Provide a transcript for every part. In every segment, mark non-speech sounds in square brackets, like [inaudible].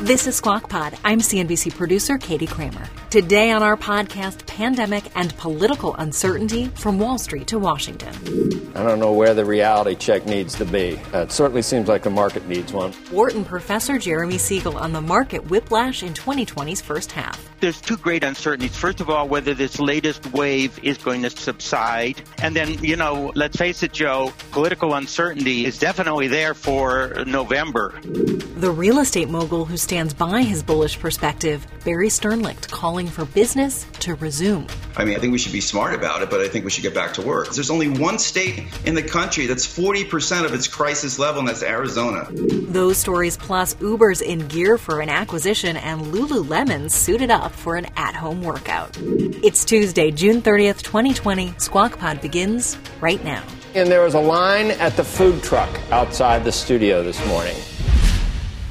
This is Squawk Pod. I'm CNBC producer Katie Kramer. Today on our podcast, pandemic and political uncertainty from Wall Street to Washington. I don't know where the reality check needs to be. Uh, it certainly seems like the market needs one. Wharton professor Jeremy Siegel on the market whiplash in 2020's first half. There's two great uncertainties. First of all, whether this latest wave is going to subside. And then, you know, let's face it, Joe, political uncertainty is definitely there for November. The real estate mogul who stands by his bullish perspective, Barry Sternlicht, calling for business to resume. I mean, I think we should be smart about it, but I think we should get back to work. There's only one state in the country that's 40% of its crisis level, and that's Arizona. Those stories plus Uber's in gear for an acquisition and Lululemon suited up for an at home workout. It's Tuesday, June 30th, 2020. Squawk Pod begins right now. And there was a line at the food truck outside the studio this morning.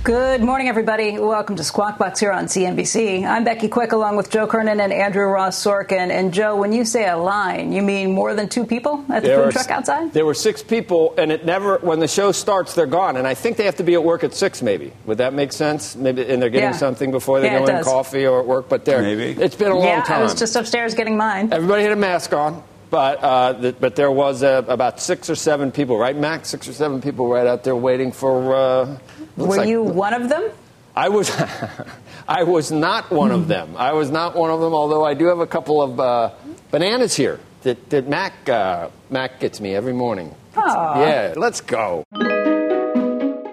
Good morning, everybody. Welcome to Squawk Box here on CNBC. I'm Becky Quick, along with Joe Kernan and Andrew Ross Sorkin. And Joe, when you say a line, you mean more than two people at the There food were- truck outside? There were six people, and it never, when the show starts, they're gone. And I think they have to be at work at six, maybe. Would that make sense? Maybe, and they're getting Yeah. something before they Yeah, go in, does. coffee or at work, but they're, Maybe. it's been a long yeah, time. I was just upstairs getting mine. Everybody had a mask on, but uh, th- but there was uh, about six or seven people, right, Max? Six or seven people right out there waiting for. Uh, looks Were like- you one of them? I was. [laughs] I was not one of them. I was not one of them. Although I do have a couple of uh, bananas here that, that Mac uh, Mac gets me every morning. Aw. Yeah, let's go.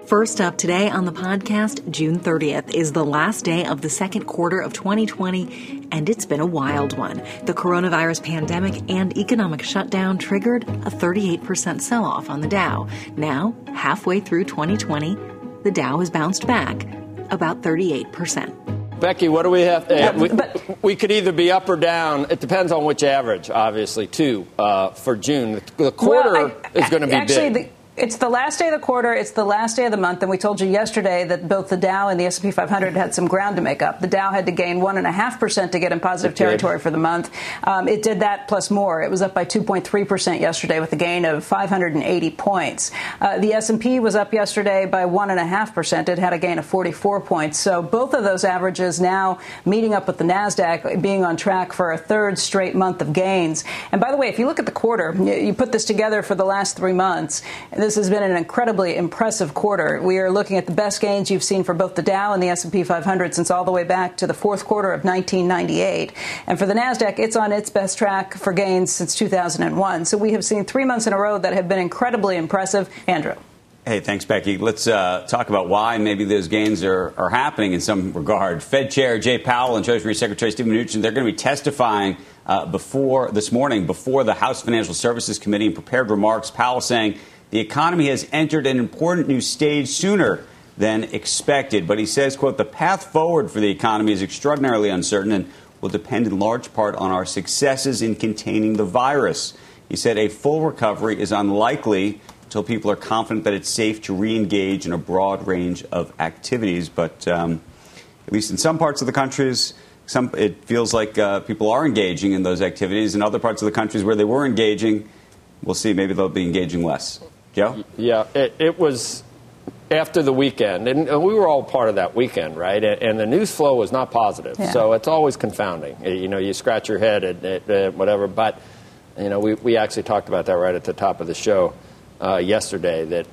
First up today on the podcast, June 30th is the last day of the second quarter of 2020, and it's been a wild one. The coronavirus pandemic and economic shutdown triggered a 38% sell off on the Dow. Now, halfway through 2020, the Dow has bounced back about 38%. Becky, what do we have? uh, we, but- we could either be up or down. It depends on which average, obviously, too, uh, for June. The, the quarter Well, I- is going to be actually, big. The, it's the last day of the quarter. It's the last day of the month, and we told you yesterday that both the Dow and the S&P 500 had some ground to make up. The Dow had to gain one and a half percent to get in positive territory for the month. Um, it did that plus more. It was up by 2.3 percent yesterday with a gain of 580 points. Uh, the S&P was up yesterday by one and a half percent. It had a gain of 44 points. So both of those averages now meeting up with the Nasdaq, being on track for a third straight month of gains. And by the way, if you look at the quarter, you put this together for the last three months. This has been an incredibly impressive quarter. We are looking at the best gains you've seen for both the Dow and the S&P 500 since all the way back to the fourth quarter of 1998. And for the Nasdaq, it's on its best track for gains since 2001. So we have seen three months in a row that have been incredibly impressive. Andrew. Hey, thanks, Becky. Let's uh, talk about why maybe those gains are, are happening in some regard. Fed Chair Jay Powell and Treasury Secretary Stephen Mnuchin, they're going to be testifying uh, before this morning before the House Financial Services Committee in prepared remarks. Powell saying the economy has entered an important new stage sooner than expected. But he says, quote, the path forward for the economy is extraordinarily uncertain and will depend in large part on our successes in containing the virus. He said a full recovery is unlikely until people are confident that it's safe to re-engage in a broad range of activities. But um, at least in some parts of the countries, some, it feels like uh, people are engaging in those activities. In other parts of the countries where they were engaging, we'll see. Maybe they'll be engaging less. Joe? Yeah, it, it was after the weekend, and uh, we were all part of that weekend, right? And, and the news flow was not positive, Yeah. so it's always confounding. You know, you scratch your head at, at, at whatever, but you know, we, we actually talked about that right at the top of the show uh, yesterday. That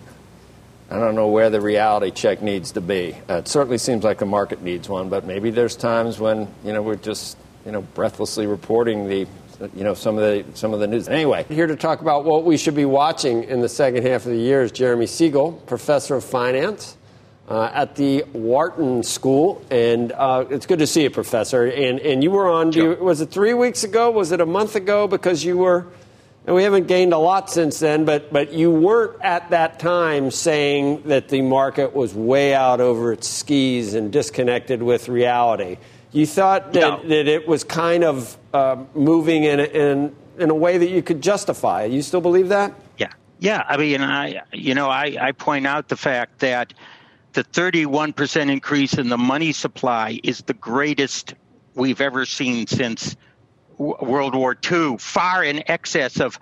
I don't know where the reality check needs to be. Uh, it certainly seems like the market needs one, but maybe there's times when you know we're just you know breathlessly reporting the you know some of the some of the news. Anyway, here to talk about what we should be watching in the second half of the year is Jeremy Siegel, professor of finance. Uh, at the Wharton School, and uh, it's good to see you, Professor. And and you were on. do you- was it three weeks ago? Was it a month ago? Because you were and we haven't gained a lot since then, but, but you weren't at that time saying that the market was way out over its skis and disconnected with reality. You thought that, no. that it was kind of uh, moving in, in, in a way that you could justify. You still believe that? Yeah. Yeah. I mean, I, you know, I, I point out the fact that the 31% increase in the money supply is the greatest we've ever seen since World War II, far in excess of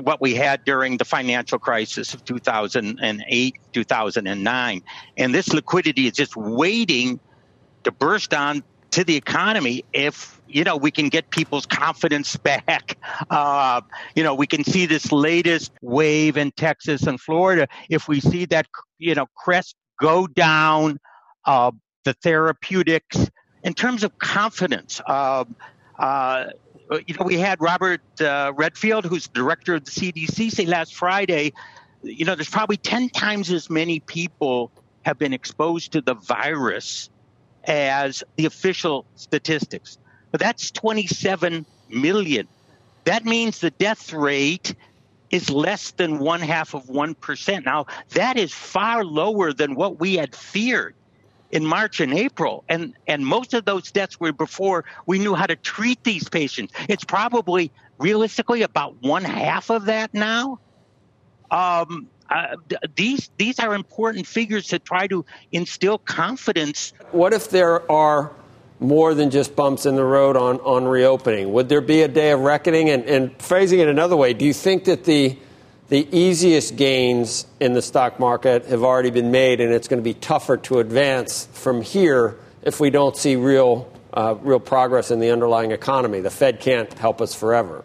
what we had during the financial crisis of 2008, 2009. And this liquidity is just waiting to burst on to the economy if you know we can get people's confidence [laughs] back. Uh, you know, we can see this latest wave in Texas and Florida. If we see that you know crest go down, uh, the therapeutics in terms of confidence. Uh, uh, you know, we had Robert uh, Redfield, who's director of the CDC, say last Friday, you know, there's probably 10 times as many people have been exposed to the virus as the official statistics. But that's 27 million. That means the death rate is less than one half of 1%. Now, that is far lower than what we had feared in March and April. And, and most of those deaths were before we knew how to treat these patients. It's probably realistically about one half of that now. Um, uh, these these are important figures to try to instill confidence. What if there are more than just bumps in the road on, on reopening? Would there be a day of reckoning? And, and phrasing it another way, do you think that the the easiest gains in the stock market have already been made, and it's going to be tougher to advance from here if we don't see real, uh, real progress in the underlying economy. The Fed can't help us forever.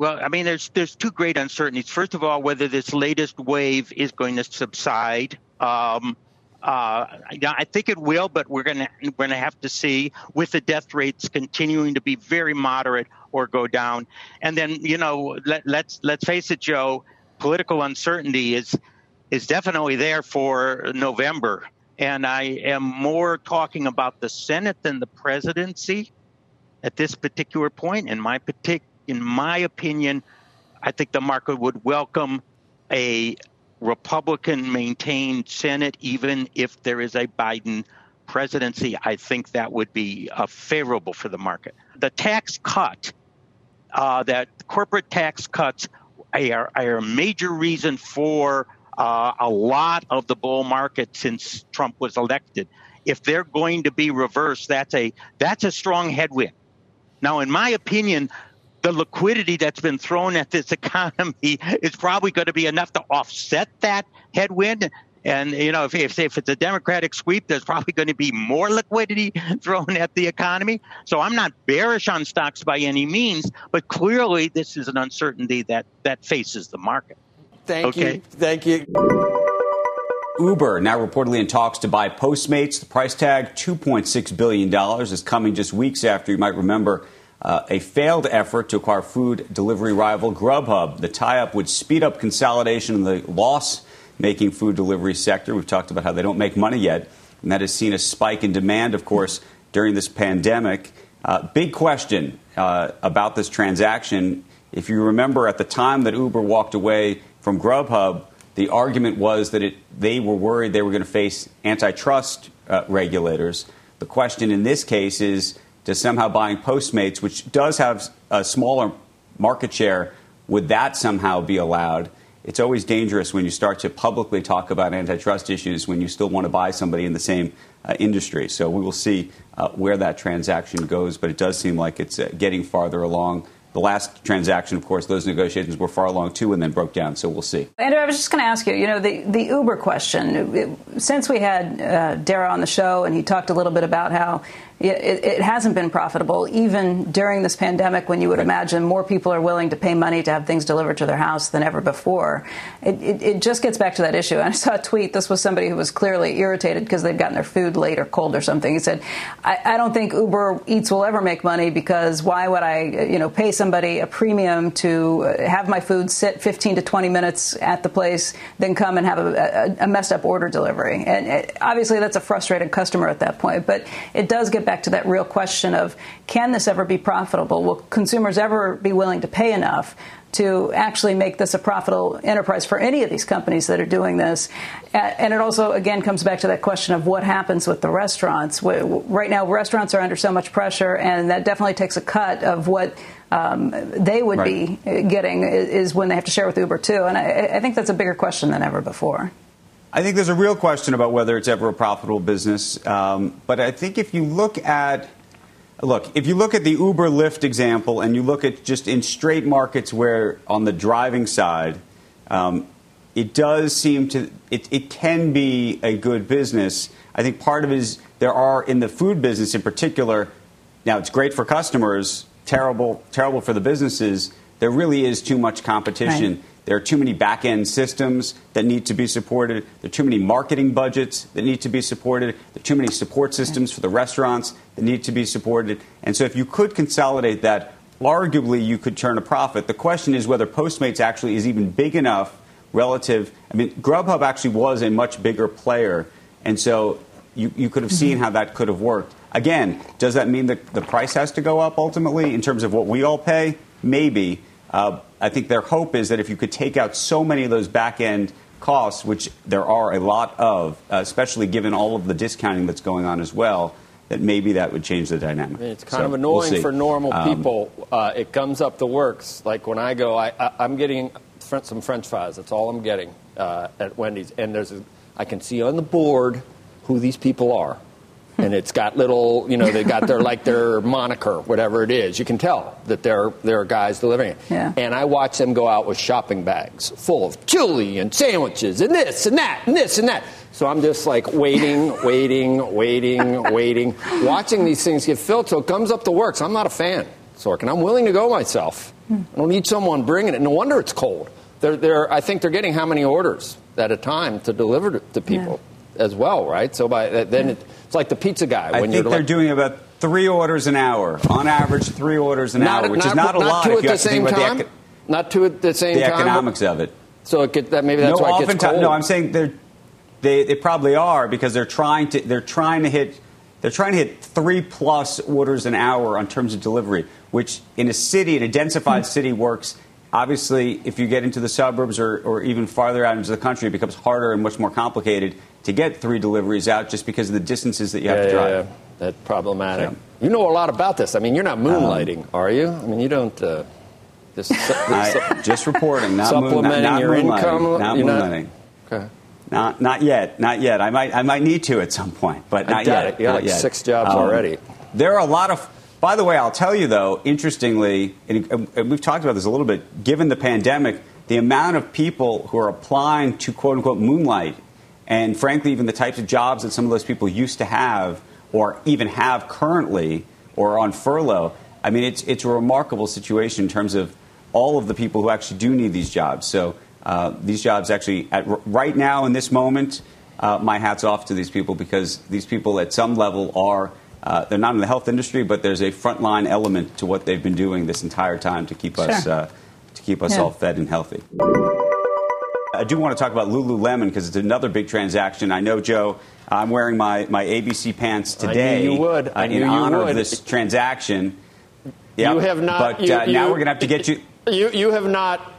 Well, I mean, there's there's two great uncertainties. First of all, whether this latest wave is going to subside. Um, uh, I think it will, but we're going to we're going to have to see with the death rates continuing to be very moderate or go down. And then you know, let, let's let's face it, Joe political uncertainty is is definitely there for November. And I am more talking about the Senate than the presidency at this particular point. In my partic- in my opinion, I think the market would welcome a Republican maintained Senate, even if there is a Biden presidency. I think that would be uh, favorable for the market. The tax cut, uh, that corporate tax cuts are, are a major reason for uh, a lot of the bull market since Trump was elected. If they're going to be reversed, that's a that's a strong headwind. Now, in my opinion, the liquidity that's been thrown at this [laughs] economy is probably going to be enough to offset that headwind. And you know, if, if, if it's a Democratic sweep, there's probably going to be more liquidity [laughs] thrown at the economy. So I'm not bearish on stocks by any means, but clearly this is an uncertainty that that faces the market. Thank okay? you. Thank you. Uber now reportedly in talks to buy Postmates. The price tag, $2.6 billion, is coming just weeks after, you might remember, uh, a failed effort to acquire food delivery rival Grubhub. The tie up would speed up consolidation in the loss making food delivery sector. We've talked about how they don't make money yet, and that has seen a spike in demand, of course, during this pandemic. Uh, big question uh, about this transaction. If you remember, at the time that Uber walked away from Grubhub, the argument was that it, they were worried they were going to face antitrust uh, regulators. The question in this case is does somehow buying Postmates, which does have a smaller market share, would that somehow be allowed? it's always dangerous when you start to publicly talk about antitrust issues when you still want to buy somebody in the same uh, industry. So we will see uh, where that transaction goes, but it does seem like it's uh, getting farther along. The last transaction, of course, those negotiations were far along too and then broke down. So we'll see. Andrew, I was just going to ask you, you know, the, the Uber question. Since we had uh, Dara on the show and he talked a little bit about how it, it, hasn't been profitable, even during this pandemic when you would imagine more people are willing to pay money to have things delivered to their house than ever before. It, it, it just gets back to that issue. And [laughs] I saw a tweet. This was somebody who was clearly irritated because they'd gotten their food late or cold or something. He said, I, I don't think Uber Eats will ever make money because why would I, you know, pay somebody a premium to uh, have my food sit 15 to 20 minutes at the place, then come and have a, a, a messed up order delivery? And it, obviously that's a frustrated customer at that point. But it does get to that real question of can this ever be profitable? Will consumers ever be willing to pay enough to actually make this a profitable enterprise for any of these companies that are doing this. And it also, again, comes back to that question of what happens with the restaurants. Right now, restaurants are under so much pressure, and that definitely takes a cut of what um, they would right. be getting is when they have to share with Uber too. And I, I think that's a bigger question than ever before. I think there's a real question about whether it's ever a profitable business. Um, but I think if you look at look, if you look at the Uber Lyft example and you look at just in straight markets where on the driving side, um, it does seem to it, it can be a good business. I think part of it is there are in the food business in particular. Now it's great for customers, terrible terrible for the businesses. There really is too much competition. Right. There are too many back end systems that need to be supported. There are too many marketing budgets that need to be supported. There are too many support systems for the restaurants that need to be supported. And so, if you could consolidate that, arguably you could turn a profit. The question is whether Postmates actually is even big enough relative. I mean, Grubhub actually was a much bigger player. And so, you, you could have seen how that could have worked. Again, does that mean that the price has to go up ultimately in terms of what we all pay? Maybe. Uh, I think their hope is that if you could take out so many of those back end costs, which there are a lot of, uh, especially given all of the discounting that's going on as well, that maybe that would change the dynamic. It's kind so of annoying we'll for normal um, people. Uh, it comes up the works. Like when I go, I, am getting some French fries. That's all I'm getting uh, at Wendy's, and there's a, I can see on the board who these people are and it's got little, you know, they got their like their moniker, whatever it is. You can tell that they're they're guys delivering it. Yeah. And I watch them go out with shopping bags full of chili and sandwiches and this and that and this and that. So I'm just like waiting, [laughs] waiting, waiting, waiting, watching these things get filled till it comes up the works. I'm not a fan, Sorkin. I'm willing to go myself. Hmm. I don't need someone bringing it. No wonder it's cold. They're, they're, I think they're getting how many orders at a time to deliver to, to people yeah. as well, right? So by then yeah. it, it's like the pizza guy. I think they're like, doing about three orders an hour, on average, three orders an not, hour, which not, is not, not a lot. Two if you at the same time. The, not two at the same the time. The economics of it. So it get, that maybe that's no, why it gets cold. No, I'm saying they're they, they probably are because they're trying to they're trying to hit they're trying to hit three plus orders an hour on terms of delivery, which in a city, in a densified hmm. city, works. Obviously, if you get into the suburbs or, or even farther out into the country, it becomes harder and much more complicated to get three deliveries out just because of the distances that you have yeah, to drive. Yeah. That's problematic. You know a lot about this. I mean, you're not moonlighting, um, are you? I mean, you don't. Uh, just, [laughs] I, just reporting, not supplementing moon, not, not your income. Not moonlighting. okay. Not, not yet, not yet. I might, I might need to at some point, but not yet. It. You got like yet. six jobs um, already. There are a lot of. By the way, I'll tell you though, interestingly, and we've talked about this a little bit. Given the pandemic, the amount of people who are applying to quote unquote moonlight and frankly, even the types of jobs that some of those people used to have or even have currently or on furlough, I mean, it's, it's a remarkable situation in terms of all of the people who actually do need these jobs. So uh, these jobs actually, at, right now in this moment, uh, my hat's off to these people because these people at some level are, uh, they're not in the health industry, but there's a frontline element to what they've been doing this entire time to keep sure. us, uh, to keep us yeah. all fed and healthy. I do want to talk about Lululemon because it's another big transaction. I know, Joe, I'm wearing my, my ABC pants today. you would. I uh, in honor would. of this transaction. Yep. You have not. But you, uh, you, now we're going to have to get you. You, you have not.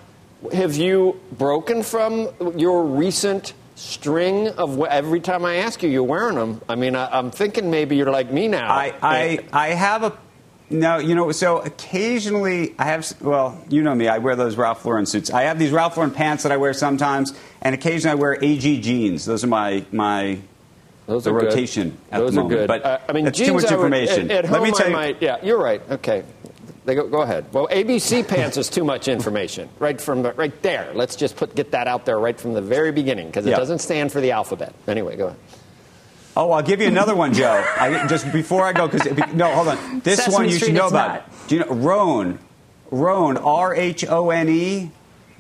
Have you broken from your recent string of every time I ask you, you're wearing them? I mean, I, am thinking maybe you're like me now. I, I, I have a no, you know, so occasionally I have, well, you know me, I wear those Ralph Lauren suits. I have these Ralph Lauren pants that I wear sometimes, and occasionally I wear AG jeans. Those are my, my those the are rotation good. Those are good. But uh, I mean, that's too much information. Would, at, at Let me tell you. Might, yeah, you're right. Okay. Go, go, ahead. Well, ABC [laughs] pants is too much information right from the, right there. Let's just put get that out there right from the very beginning because it yep. doesn't stand for the alphabet. Anyway, go ahead. Oh, I'll give you another one, Joe. I, just before I go, because no, hold on. This Sesame one you Street should know about. Not. Do you know Rhone? Rhone, R H O N E.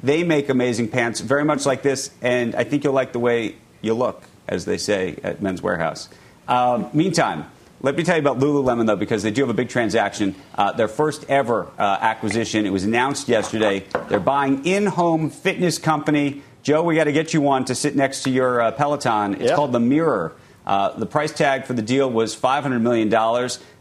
They make amazing pants, very much like this, and I think you'll like the way you look, as they say at Men's Wearhouse. Um, meantime, let me tell you about Lululemon, though, because they do have a big transaction. Uh, their first ever uh, acquisition. It was announced yesterday. They're buying in-home fitness company. Joe, we got to get you one to sit next to your uh, Peloton. It's yep. called the Mirror. Uh, the price tag for the deal was $500 million.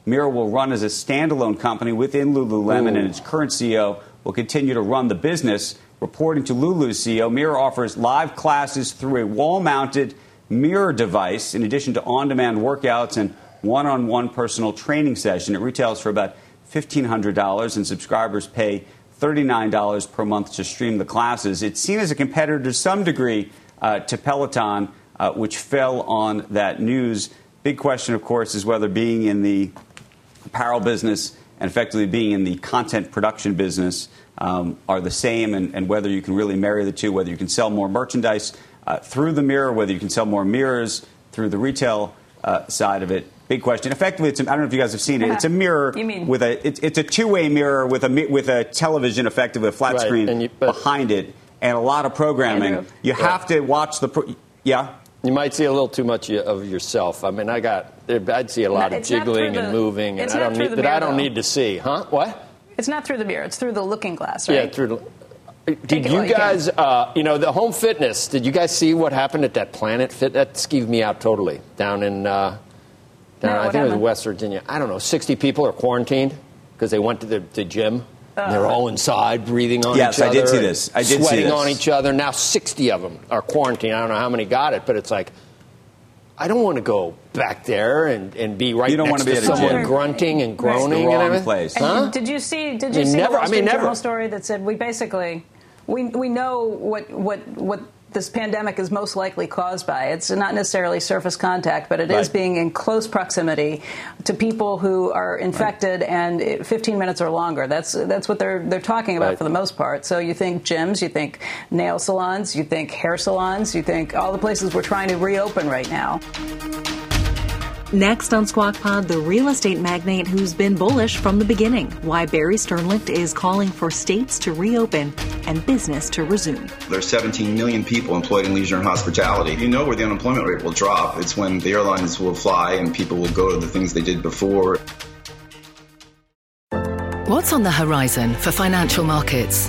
Mirror will run as a standalone company within Lululemon, Ooh. and its current CEO will continue to run the business. Reporting to Lulu's CEO, Mirror offers live classes through a wall mounted mirror device, in addition to on demand workouts and one on one personal training session. It retails for about $1,500, and subscribers pay $39 per month to stream the classes. It's seen as a competitor to some degree uh, to Peloton, uh, which fell on that news. Big question, of course, is whether being in the apparel business and effectively being in the content production business um, are the same, and, and, whether you can really marry the two, whether you can sell more merchandise uh, through the mirror, whether you can sell more mirrors through the retail uh, side of it. Big question. Effectively, it's a, I don't know if you guys have seen it. It's a [laughs] mirror with a it's, it's a two way mirror with a with a television, effectively a flat right. screen you, behind it, and a lot of programming. You have to watch the. Pro- yeah. You might see a little too much of yourself. I mean, I got, I'd see a lot of jiggling the, and moving, and I don't need, that I don't need to see. Huh? What? It's not through the mirror. It's through the looking glass, right? Yeah, through the. Did you guys, you, uh, you know, the home fitness? Did you guys see what happened at that Planet Fit? That skeeved me out totally down in, uh, down, no, I think happened? it was West Virginia. I don't know. Sixty people are quarantined because they went to the, the gym. Uh, they're all inside, breathing on yes, each other. Yes, I did see this. I did sweating see this. on each other. Now sixty of them are quarantined. I don't know how many got it, but it's like I don't want to go back there and, and be right you don't next want to, be to someone grunting and groaning. It's the wrong and place. Huh? did you see? Did you, you see never, the Wall Street I mean, Journal never. story that said we basically we we know what what what this pandemic is most likely caused by. It's not necessarily surface contact, but it right. is being in close proximity to people who are infected right. and 15 minutes or longer. That's that's what they're they're talking about right. for the most part. So you think gyms, you think nail salons, you think hair salons, you think all the places we're trying to reopen right now. Next on Squawk Pod, the real estate magnate who's been bullish from the beginning. Why Barry Sternlicht is calling for states to reopen and business to resume. There's 17 million people employed in leisure and hospitality. You know where the unemployment rate will drop. It's when the airlines will fly and people will go to the things they did before. What's on the horizon for financial markets?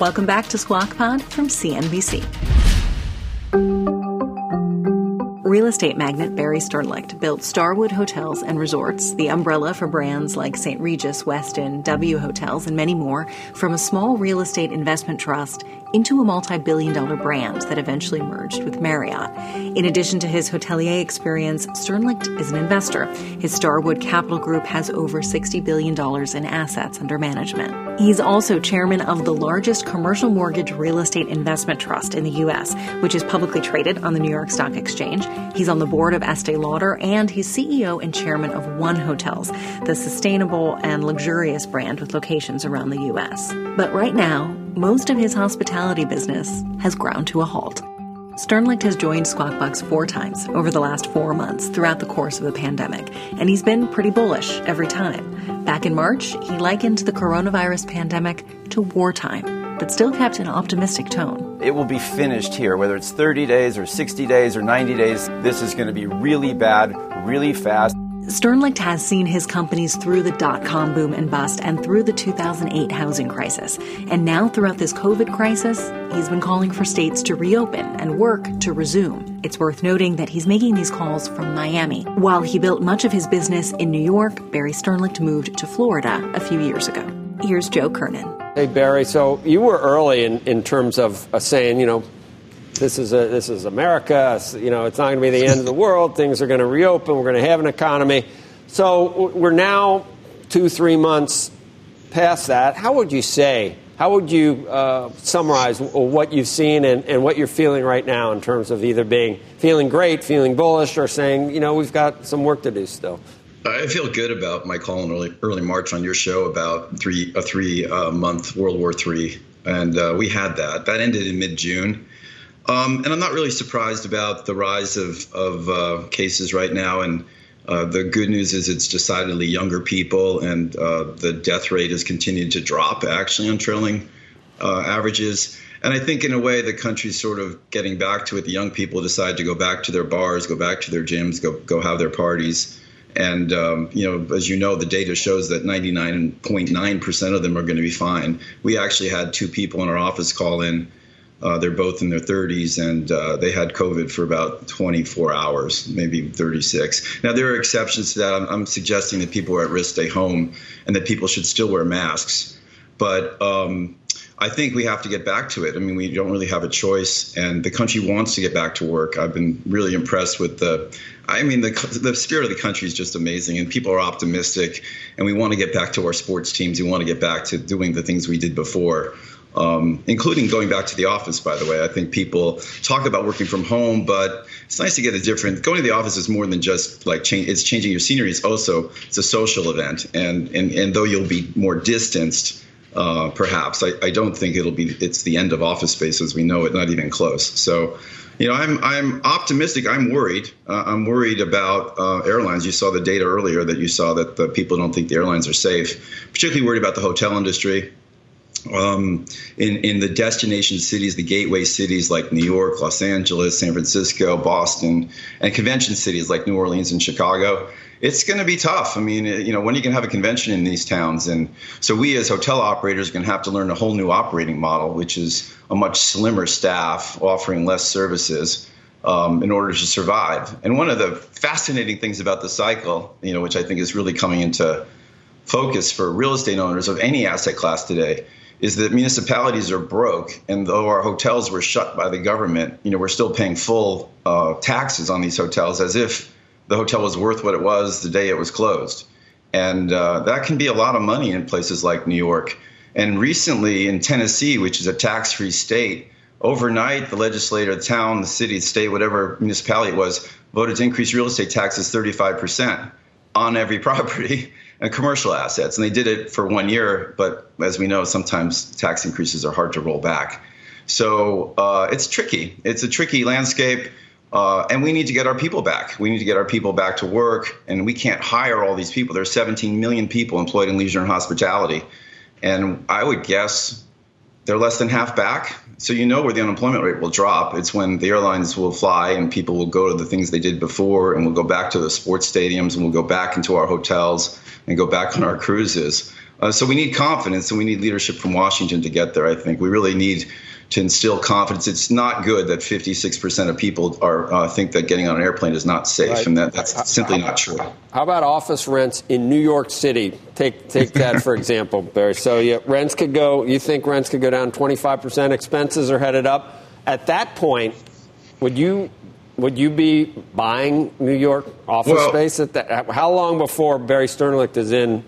Welcome back to Squawk Pod from CNBC. Real estate magnate Barry Sternlicht built Starwood Hotels and Resorts, the umbrella for brands like St. Regis, Westin, W Hotels, and many more, from a small real estate investment trust into a multi billion dollar brand that eventually merged with Marriott. In addition to his hotelier experience, Sternlicht is an investor. His Starwood Capital Group has over $60 billion in assets under management. He's also chairman of the largest commercial mortgage real estate investment trust in the U.S., which is publicly traded on the New York Stock Exchange. He's on the board of Estee Lauder, and he's CEO and chairman of One Hotels, the sustainable and luxurious brand with locations around the U.S. But right now, most of his hospitality business has ground to a halt. Sternlicht has joined Squawk Box four times over the last four months throughout the course of the pandemic, and he's been pretty bullish every time. Back in March, he likened the coronavirus pandemic to wartime, but still kept an optimistic tone. It will be finished here, whether it's 30 days or 60 days or 90 days. This is going to be really bad, really fast. Sternlicht has seen his companies through the dot com boom and bust and through the 2008 housing crisis. And now, throughout this COVID crisis, he's been calling for states to reopen and work to resume. It's worth noting that he's making these calls from Miami. While he built much of his business in New York, Barry Sternlicht moved to Florida a few years ago. Here's Joe Kernan. Hey, Barry. So you were early in, in terms of uh, saying, you know, this is a, this is America. You know, it's not going to be the end of the world. Things are going to reopen. We're going to have an economy. So we're now two, three months past that. How would you say? How would you uh, summarize what you've seen and, and, what you're feeling right now in terms of either being feeling great, feeling bullish, or saying, you know, we've got some work to do still? I feel good about my call in early, early March on your show about three a three uh, month World War III, and uh, we had that. That ended in mid June. Um, and I'm not really surprised about the rise of, of uh, cases right now. And Uh, the good news is it's decidedly younger people, and uh, the death rate has continued to drop actually on trailing uh, averages. And I think in a way the country's sort of getting back to it. The young people decide to go back to their bars, go back to their gyms, go go have their parties. And um, you know, as you know, the data shows that 99.9% of them are going to be fine. We actually had two people in our office call in. Uh, they're both in their 30s, and uh, they had COVID for about 24 hours, maybe 36. Now there are exceptions to that. I'm, I'm suggesting that people are at risk stay home, and that people should still wear masks. But um, I think we have to get back to it. I mean, we don't really have a choice, and the country wants to get back to work. I've been really impressed with the. I mean, the the spirit of the country is just amazing, and people are optimistic, and we want to get back to our sports teams. We want to get back to doing the things we did before. Um, including going back to the office, by the way. I think people talk about working from home, but it's nice to get a different. Going to the office is more than just like change. It's changing your scenery. It's also it's a social event, and and and though you'll be more distanced, uh, perhaps. I, I, don't think it'll be. It's the end of office space as we know it. Not even close. So, you know, I'm I'm optimistic. I'm worried. Uh, I'm worried about uh, airlines. You saw the data earlier that you saw that the people don't think the airlines are safe. Particularly worried about the hotel industry. Um, in in the destination cities, the gateway cities like New York, Los Angeles, San Francisco, Boston, and convention cities like New Orleans and Chicago it's going to be tough. I mean, you know, when are you going to have a convention in these towns, and so we as hotel operators are going to have to learn a whole new operating model, which is a much slimmer staff offering less services um, in order to survive. And one of the fascinating things about the cycle, you know, which I think is really coming into focus for real estate owners of any asset class today, is that municipalities are broke, and though our hotels were shut by the government, you know, we're still paying full uh, taxes on these hotels as if the hotel was worth what it was the day it was closed. And uh, that can be a lot of money in places like New York. And recently in Tennessee, which is a tax free state, overnight the legislature, the town, the city, the state, whatever municipality it was, voted to increase real estate taxes 35% on every [laughs] property and commercial assets. And they did it for one year, but as we know, sometimes tax increases are hard to roll back. So uh, it's tricky. It's a tricky landscape. Uh, and we need to get our people back. We need to get our people back to work, and we can't hire all these people. There are 17 million people employed in leisure and hospitality, and I would guess they're less than half back. So you know where the unemployment rate will drop. It's when the airlines will fly and people will go to the things they did before, and we'll go back to the sports stadiums, and we'll go back into our hotels and go back on our cruises. Uh, so we need confidence, and we need leadership from Washington to get there. I think we really need to instill confidence. It's not good that 56% of people are uh, think that getting on an airplane is not safe, right. and that, that's simply not true. How about office rents in New York City? Take take that for [laughs] example, Barry. So yeah, rents could go. You think rents could go down 25%? Expenses are headed up. At that point, would you would you be buying New York office well, space at that? How long before Barry Sternlicht is in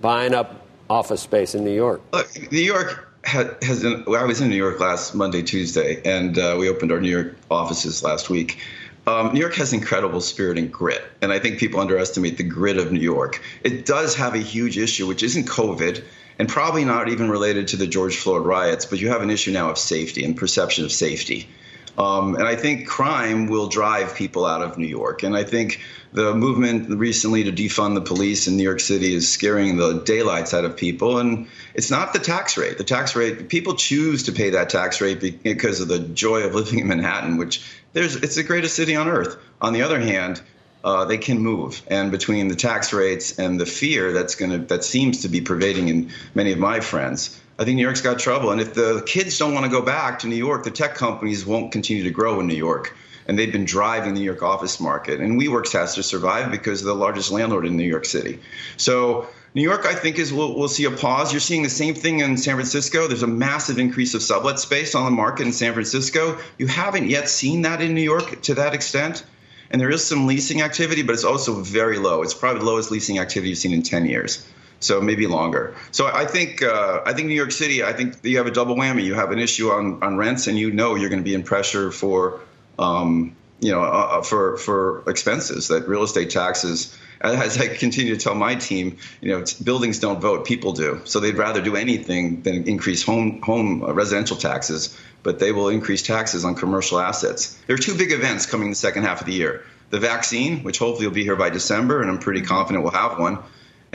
buying up office space in New York? Look, New York has been, I was in New York last Monday, Tuesday, and uh, we opened our New York offices last week. Um, New York has incredible spirit and grit, and I think people underestimate the grit of New York. It does have a huge issue, which isn't COVID, and probably not even related to the George Floyd riots, but you have an issue now of safety and perception of safety. Um, and I think crime will drive people out of New York. And I think the movement recently to defund the police in New York City is scaring the daylights out of people. And it's not the tax rate. The tax rate, people choose to pay that tax rate because of the joy of living in Manhattan, which there's, it's the greatest city on earth. On the other hand, uh, they can move. And between the tax rates and the fear that's going to that seems to be pervading in many of my friends, I think New York's got trouble. And if the kids don't want to go back to New York, the tech companies won't continue to grow in New York. And they've been driving the New York office market. And WeWorks has to survive because they're the largest landlord in New York City. So New York, I think, is we'll, we'll see a pause. You're seeing the same thing in San Francisco. There's a massive increase of sublet space on the market in San Francisco. You haven't yet seen that in New York to that extent. And there is some leasing activity, but it's also very low. It's probably the lowest leasing activity you've seen in 10 years so maybe longer. So I think uh, I think New York City. I think you have a double whammy. You have an issue on, on rents, and you know you're going to be in pressure for um, you know uh, uh for for expenses. That real estate taxes. As I continue to tell my team, you know, buildings don't vote, people do. So they'd rather do anything than increase home home uh, residential taxes, but they will increase taxes on commercial assets. There are two big events coming the second half of the year the vaccine, which hopefully will be here by December, and I'm pretty confident we'll have one,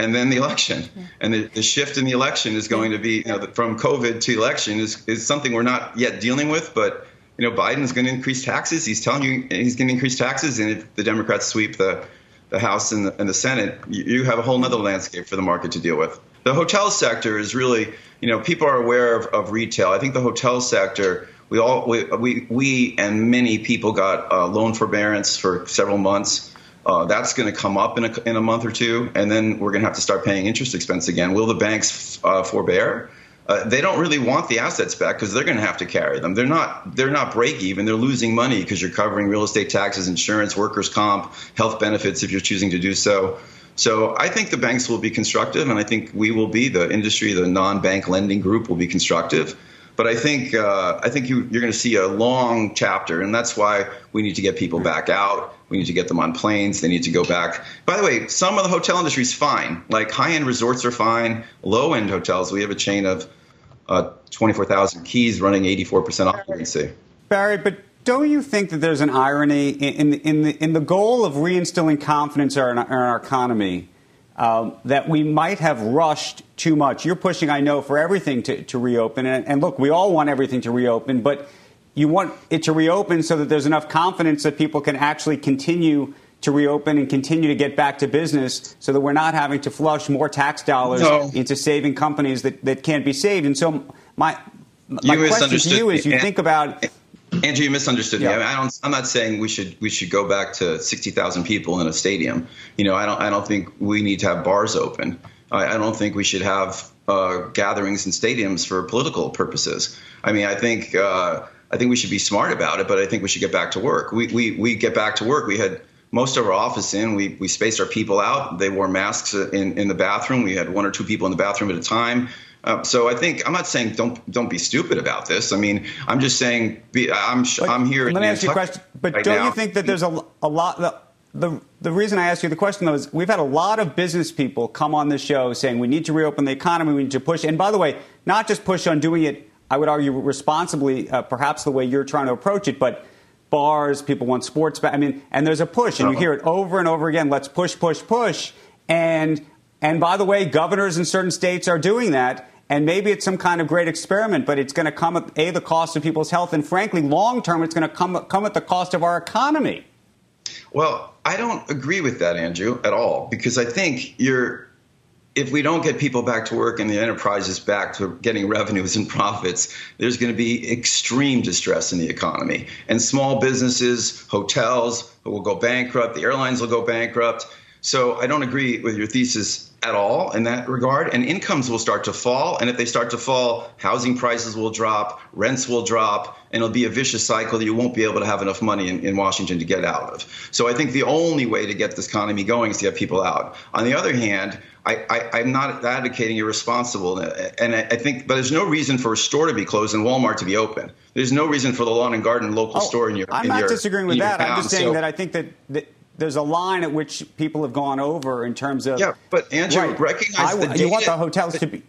and then the election. And the, the shift in the election is going to be, you know, from COVID to election is, is something we're not yet dealing with, but you know, Biden's going to increase taxes. He's telling you he's going to increase taxes, and if the Democrats sweep the the House and the, and the Senate, you, you have a whole other landscape for the market to deal with. The hotel sector is really, you know, people are aware of, of retail. I think the hotel sector, we all, we, we, we and many people got uh, loan forbearance for several months. Uh, that's going to come up in a, in a month or two, and then we're going to have to start paying interest expense again. Will the banks uh, forbear? Uh, they don't really want the assets back because they're going to have to carry them. They're not they're not break even. They're losing money because you're covering real estate taxes, insurance, workers' comp, health benefits if you're choosing to do so. So I think the banks will be constructive, and I think we will be the industry, the non-bank lending group will be constructive. But I think uh, I think you, you're going to see a long chapter, and that's why we need to get people back out. We need to get them on planes. They need to go back. By the way, some of the hotel industry is fine. Like high-end resorts are fine. Low-end hotels, we have a chain of uh, 24,000 keys running 84% occupancy. Barry, but don't you think that there's an irony in, in, in, the, in the goal of reinstilling confidence in our, in our economy um, that we might have rushed too much? You're pushing, I know, for everything to, to reopen. And, and look, we all want everything to reopen, but you want it to reopen so that there's enough confidence that people can actually continue to reopen and continue to get back to business so that we're not having to flush more tax dollars no. into saving companies that, that can't be saved. And so my, my question to you is you think about Andrew, you misunderstood yeah. me. I, don't. I'm not saying we should we should go back to sixty thousand people in a stadium. You know, I don't. I don't think we need to have bars open. I, I don't think we should have uh, gatherings in stadiums for political purposes. I mean, I think uh, I think we should be smart about it, but I think we should get back to work. We we we get back to work. We had most of our office in. We, we spaced our people out. They wore masks in, in the bathroom. We had one or two people in the bathroom at a time. Uh, so I think I'm not saying don't don't be stupid about this. I mean, I'm just saying be, I'm but I'm here. Let me ask you a question. But right don't now. you think that there's a, a lot? The, the the reason I ask you the question though is we've had a lot of business people come on the show saying we need to reopen the economy, we need to push. And by the way, not just push on doing it. I would argue responsibly, uh, perhaps the way you're trying to approach it, but bars, people want sports. Back. I mean, and there's a push, and you uh-huh. hear it over and over again. Let's push, push, push. And and by the way, governors in certain states are doing that. And maybe it's some kind of great experiment, but it's going to come at a the cost of people's health, and frankly, long term, it's going to come come at the cost of our economy. Well, I don't agree with that, Andrew, at all, because I think you're if we don't get people back to work and the enterprises back to getting revenues and profits, there's going to be extreme distress in the economy. And small businesses, hotels will go bankrupt, the airlines will go bankrupt. So I don't agree with your thesis at all in that regard. And incomes will start to fall. And if they start to fall, housing prices will drop, rents will drop, and it'll be a vicious cycle that you won't be able to have enough money in, in Washington to get out of. So I think the only way to get this economy going is to get people out. On the other hand, I, am not advocating irresponsible, and I, I, think, but there's no reason for a store to be closed and Walmart to be open. There's no reason for the lawn and garden local oh, store in your. I'm in not your, disagreeing with that. I'm just saying so, that I think that, that, there's a line at which people have gone over in terms of. Yeah, but Andrew, right, recognize I, the data. You want the hotels to be.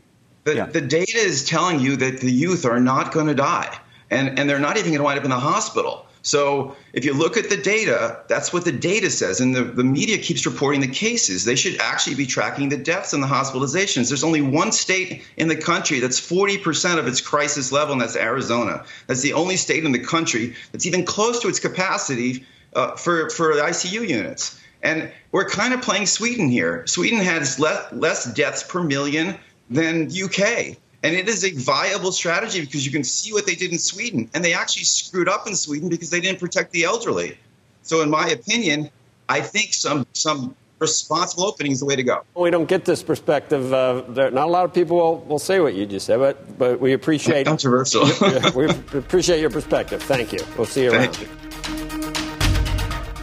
The, yeah. the data is telling you that the youth are not going to die, and and they're not even going to wind up in the hospital. So if you look at the data, that's what the data says. And the, the media keeps reporting the cases. They should actually be tracking the deaths and the hospitalizations. There's only one state in the country that's 40% of its crisis level, and that's Arizona. That's the only state in the country that's even close to its capacity uh, for, for the ICU units. And we're kind of playing Sweden here. Sweden has less, less deaths per million than UK. And it is a viable strategy because you can see what they did in Sweden. And they actually screwed up in Sweden because they didn't protect the elderly. So, in my opinion, I think some, some responsible opening is the way to go. We don't get this perspective. Uh, not a lot of people will, will say what you just said, but, but we appreciate controversial. [laughs] we appreciate your perspective. Thank you. We'll see you around.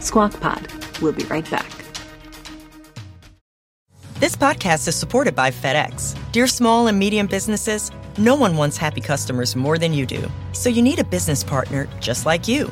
Squawk Pod. We'll be right back. This podcast is supported by FedEx. Dear small and medium businesses, no one wants happy customers more than you do. So you need a business partner just like you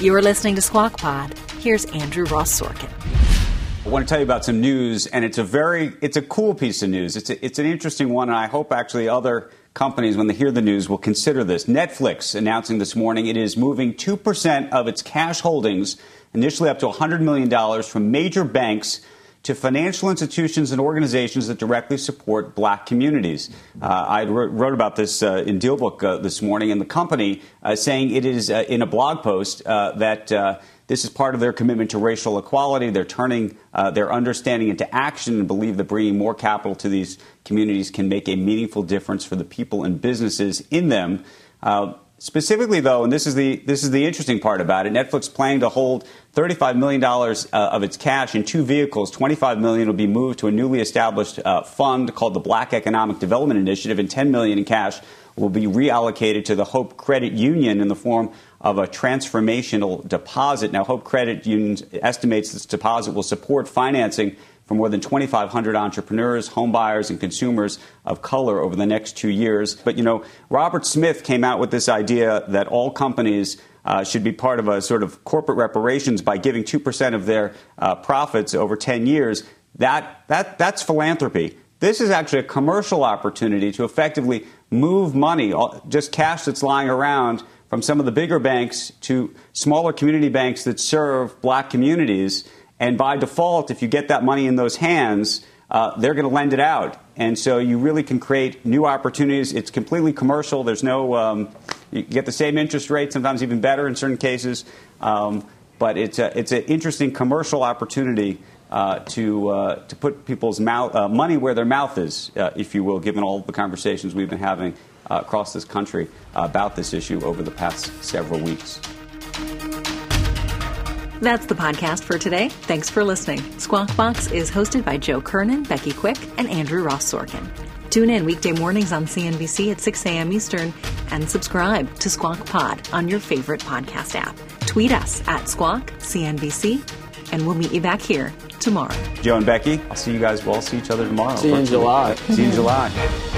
You're listening to Squawk Pod. Here's Andrew Ross Sorkin. I want to tell you about some news, and it's a very, it's a cool piece of news. It's a, it's an interesting one, and I hope actually other companies, when they hear the news, will consider this. Netflix announcing this morning it is moving two percent of its cash holdings, initially up to 100 million dollars, from major banks to financial institutions and organizations that directly support black communities. Uh, I wrote, about this uh, in Dealbook uh, this morning, and the company uh, saying it is uh, in a blog post uh, that this is part of their commitment to racial equality. They're turning their understanding into action and believe that bringing more capital to these communities can make a meaningful difference for the people and businesses in them. Specifically, though, and this is the this is the interesting part about it. Netflix planning to hold 35 million dollars uh, of its cash in two vehicles. 25 million will be moved to a newly established uh, fund called the Black Economic Development Initiative, and 10 million in cash will be reallocated to the Hope Credit Union in the form of a transformational deposit. Now, Hope Credit Union estimates this deposit will support financing for more than 2,500 entrepreneurs, homebuyers, and consumers of color over the next two years. But, you know, Robert Smith came out with this idea that all companies uh, should be part of a sort of corporate reparations by giving 2% of their uh, profits over 10 years. That, that, that's philanthropy. This is actually a commercial opportunity to effectively move money, just cash that's lying around, from some of the bigger banks to smaller community banks that serve black communities and by default, if you get that money in those hands, uh, they're going to lend it out. And so you really can create new opportunities. It's completely commercial. There's no, um, you get the same interest rate, sometimes even better in certain cases. Um, but it's, a, it's an interesting commercial opportunity uh, to, uh, to put people's mouth, uh, money where their mouth is, uh, if you will, given all the conversations we've been having uh, across this country about this issue over the past several weeks. That's the podcast for today. Thanks for listening. Squawk Box is hosted by Joe Kernen, Becky Quick, and Andrew Ross Sorkin. Tune in weekday mornings on CNBC at 6 a.m. Eastern and subscribe to Squawk Pod on your favorite podcast app. Tweet us at Squawk CNBC, and we'll meet you back here tomorrow. Joe and Becky, I'll see you guys. We'll see each other tomorrow. See you in July. See you in July. [laughs]